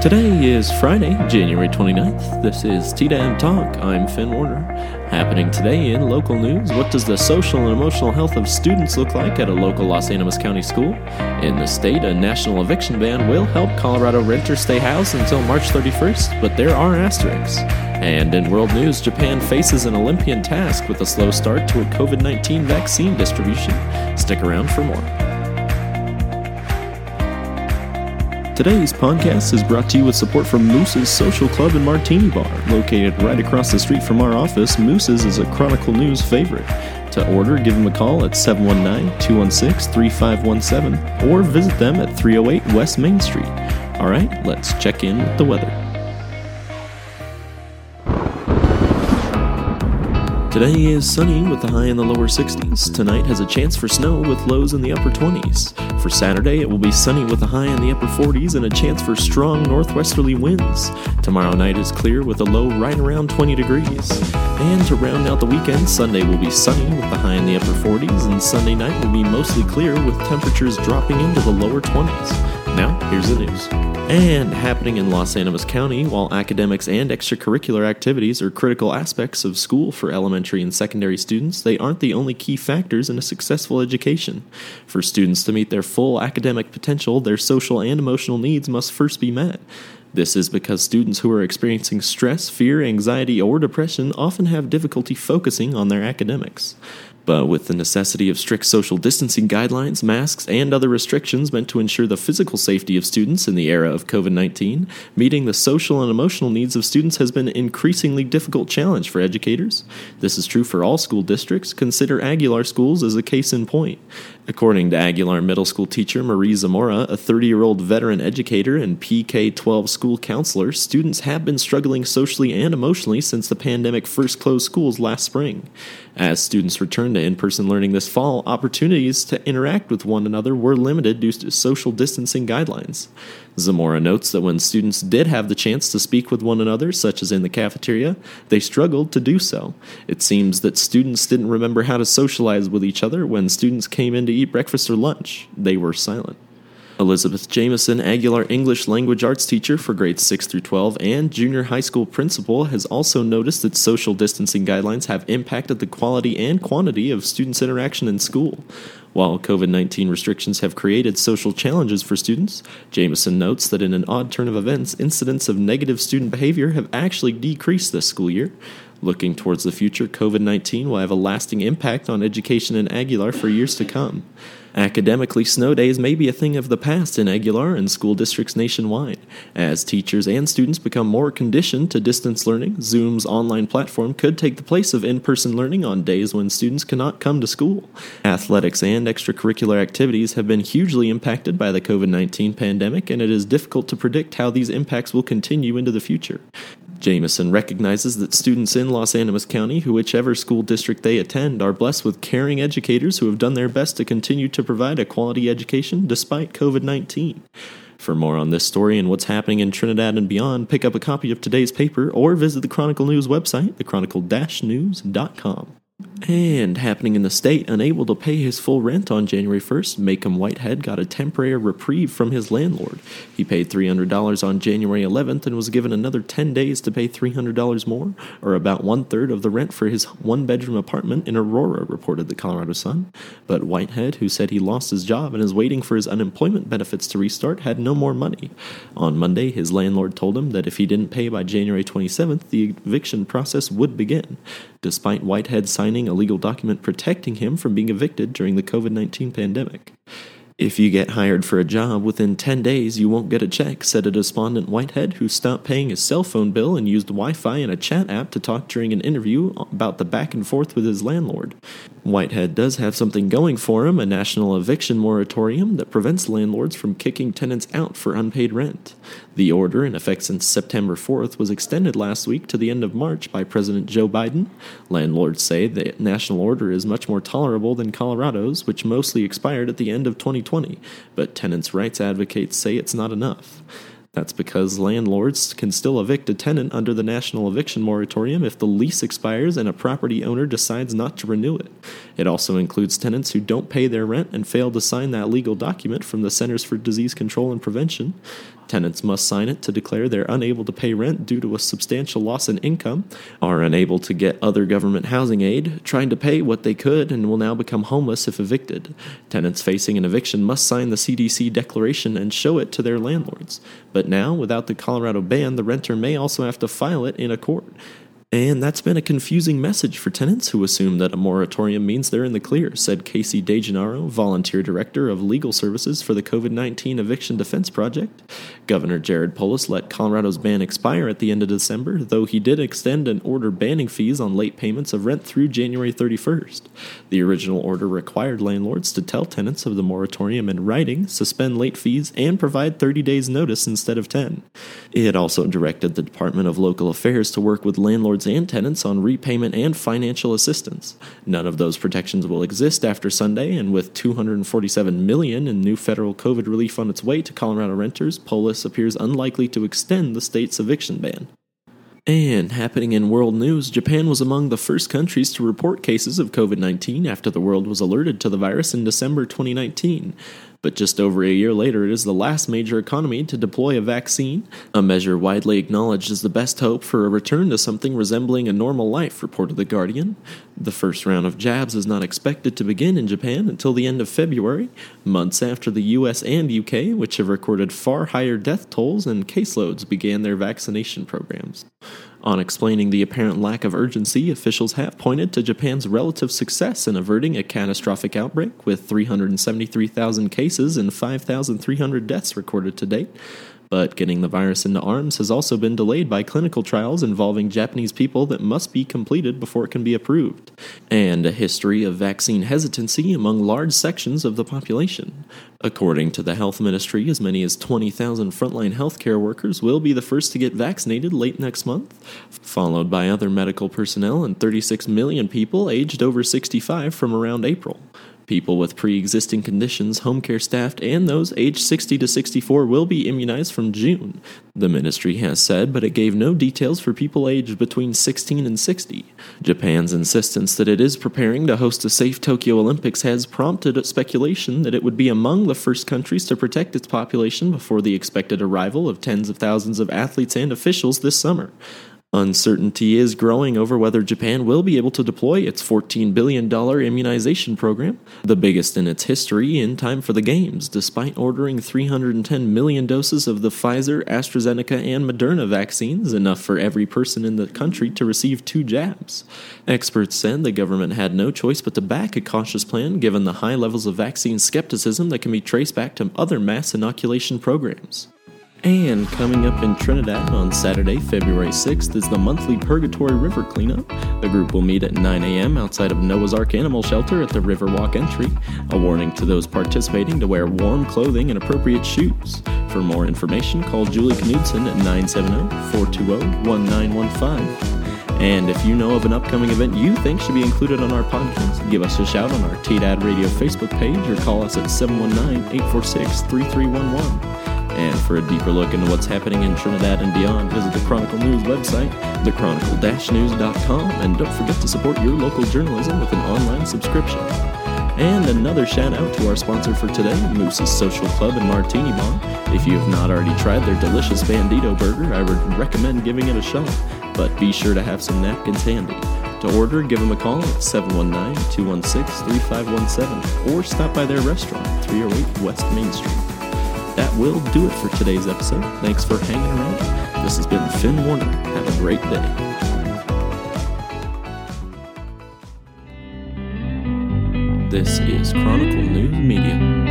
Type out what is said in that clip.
Today is Friday, January 29th. This is TDAM Talk. I'm Finn Warner. Happening today in local news what does the social and emotional health of students look like at a local Las Animas County school? In the state, a national eviction ban will help Colorado renters stay housed until March 31st, but there are asterisks. And in world news, Japan faces an Olympian task with a slow start to a COVID 19 vaccine distribution. Stick around for more. Today's podcast is brought to you with support from Moose's Social Club and Martini Bar. Located right across the street from our office, Moose's is a Chronicle News favorite. To order, give them a call at 719 216 3517 or visit them at 308 West Main Street. All right, let's check in with the weather. Today is sunny with a high in the lower 60s. Tonight has a chance for snow with lows in the upper 20s. For Saturday, it will be sunny with a high in the upper 40s and a chance for strong northwesterly winds. Tomorrow night is clear with a low right around 20 degrees. And to round out the weekend, Sunday will be sunny with the high in the upper 40s, and Sunday night will be mostly clear with temperatures dropping into the lower 20s. Now, here's the news. And happening in Las Animas County, while academics and extracurricular activities are critical aspects of school for elementary and secondary students, they aren't the only key factors in a successful education. For students to meet their full academic potential, their social and emotional needs must first be met. This is because students who are experiencing stress, fear, anxiety, or depression often have difficulty focusing on their academics. But with the necessity of strict social distancing guidelines, masks, and other restrictions meant to ensure the physical safety of students in the era of COVID 19, meeting the social and emotional needs of students has been an increasingly difficult challenge for educators. This is true for all school districts. Consider Aguilar schools as a case in point. According to Aguilar Middle School teacher Marie Zamora, a 30 year old veteran educator and PK 12 school counselor, students have been struggling socially and emotionally since the pandemic first closed schools last spring. As students returned to in person learning this fall, opportunities to interact with one another were limited due to social distancing guidelines. Zamora notes that when students did have the chance to speak with one another, such as in the cafeteria, they struggled to do so. It seems that students didn't remember how to socialize with each other when students came in to eat breakfast or lunch. They were silent. Elizabeth Jameson, Aguilar English language arts teacher for grades 6 through 12 and junior high school principal, has also noticed that social distancing guidelines have impacted the quality and quantity of students' interaction in school. While COVID 19 restrictions have created social challenges for students, Jameson notes that in an odd turn of events, incidents of negative student behavior have actually decreased this school year. Looking towards the future, COVID 19 will have a lasting impact on education in Aguilar for years to come. Academically, snow days may be a thing of the past in Aguilar and school districts nationwide. As teachers and students become more conditioned to distance learning, Zoom's online platform could take the place of in person learning on days when students cannot come to school. Athletics and extracurricular activities have been hugely impacted by the COVID 19 pandemic, and it is difficult to predict how these impacts will continue into the future. Jameson recognizes that students in Las Animas County, who whichever school district they attend, are blessed with caring educators who have done their best to continue to provide a quality education despite COVID 19. For more on this story and what's happening in Trinidad and beyond, pick up a copy of today's paper or visit the Chronicle News website, thechronicle-news.com. And happening in the state, unable to pay his full rent on January 1st, Macomb Whitehead got a temporary reprieve from his landlord. He paid $300 on January 11th and was given another 10 days to pay $300 more, or about one third of the rent for his one bedroom apartment in Aurora, reported the Colorado Sun. But Whitehead, who said he lost his job and is waiting for his unemployment benefits to restart, had no more money. On Monday, his landlord told him that if he didn't pay by January 27th, the eviction process would begin. Despite Whitehead signing a legal document protecting him from being evicted during the COVID 19 pandemic. If you get hired for a job within 10 days, you won't get a check, said a despondent Whitehead who stopped paying his cell phone bill and used Wi Fi and a chat app to talk during an interview about the back and forth with his landlord. Whitehead does have something going for him a national eviction moratorium that prevents landlords from kicking tenants out for unpaid rent. The order, in effect since September 4th, was extended last week to the end of March by President Joe Biden. Landlords say the national order is much more tolerable than Colorado's, which mostly expired at the end of 2020, but tenants' rights advocates say it's not enough. That's because landlords can still evict a tenant under the National Eviction Moratorium if the lease expires and a property owner decides not to renew it. It also includes tenants who don't pay their rent and fail to sign that legal document from the Centers for Disease Control and Prevention. Tenants must sign it to declare they're unable to pay rent due to a substantial loss in income, are unable to get other government housing aid, trying to pay what they could, and will now become homeless if evicted. Tenants facing an eviction must sign the CDC declaration and show it to their landlords. But now, without the Colorado ban, the renter may also have to file it in a court. And that's been a confusing message for tenants who assume that a moratorium means they're in the clear, said Casey DeGennaro, volunteer director of legal services for the COVID 19 Eviction Defense Project. Governor Jared Polis let Colorado's ban expire at the end of December, though he did extend an order banning fees on late payments of rent through January 31st. The original order required landlords to tell tenants of the moratorium in writing, suspend late fees, and provide 30 days' notice instead of 10. It also directed the Department of Local Affairs to work with landlords landlords and tenants on repayment and financial assistance. None of those protections will exist after Sunday, and with 247 million in new federal COVID relief on its way to Colorado renters, Polis appears unlikely to extend the state's eviction ban. And happening in world news, Japan was among the first countries to report cases of COVID 19 after the world was alerted to the virus in December 2019. But just over a year later, it is the last major economy to deploy a vaccine, a measure widely acknowledged as the best hope for a return to something resembling a normal life, reported The Guardian. The first round of jabs is not expected to begin in Japan until the end of February, months after the US and UK, which have recorded far higher death tolls and caseloads, began their vaccination programs. On explaining the apparent lack of urgency, officials have pointed to Japan's relative success in averting a catastrophic outbreak, with 373,000 cases and 5,300 deaths recorded to date. But getting the virus into arms has also been delayed by clinical trials involving Japanese people that must be completed before it can be approved, and a history of vaccine hesitancy among large sections of the population. According to the health ministry, as many as 20,000 frontline healthcare workers will be the first to get vaccinated late next month, followed by other medical personnel and 36 million people aged over 65 from around April. People with pre existing conditions, home care staff, and those aged 60 to 64 will be immunized from June, the ministry has said, but it gave no details for people aged between 16 and 60. Japan's insistence that it is preparing to host a safe Tokyo Olympics has prompted speculation that it would be among the first countries to protect its population before the expected arrival of tens of thousands of athletes and officials this summer. Uncertainty is growing over whether Japan will be able to deploy its $14 billion immunization program, the biggest in its history, in time for the Games, despite ordering 310 million doses of the Pfizer, AstraZeneca, and Moderna vaccines, enough for every person in the country to receive two jabs. Experts said the government had no choice but to back a cautious plan given the high levels of vaccine skepticism that can be traced back to other mass inoculation programs. And coming up in Trinidad on Saturday, February 6th, is the monthly Purgatory River cleanup. The group will meet at 9 a.m. outside of Noah's Ark Animal Shelter at the Riverwalk entry. A warning to those participating to wear warm clothing and appropriate shoes. For more information, call Julie Knudsen at 970 420 1915. And if you know of an upcoming event you think should be included on our podcast, give us a shout on our TDAD Radio Facebook page or call us at 719 846 3311. And for a deeper look into what's happening in Trinidad and beyond, visit the Chronicle News website, thechronicle-news.com, and don't forget to support your local journalism with an online subscription. And another shout out to our sponsor for today, Moose's Social Club and Martini Bar. If you have not already tried their delicious Bandito burger, I would recommend giving it a shot, but be sure to have some napkins handy. To order, give them a call at 719 216 3517 or stop by their restaurant, 308 West Main Street that will do it for today's episode. Thanks for hanging around. This has been Finn Warner. Have a great day. This is Chronicle News.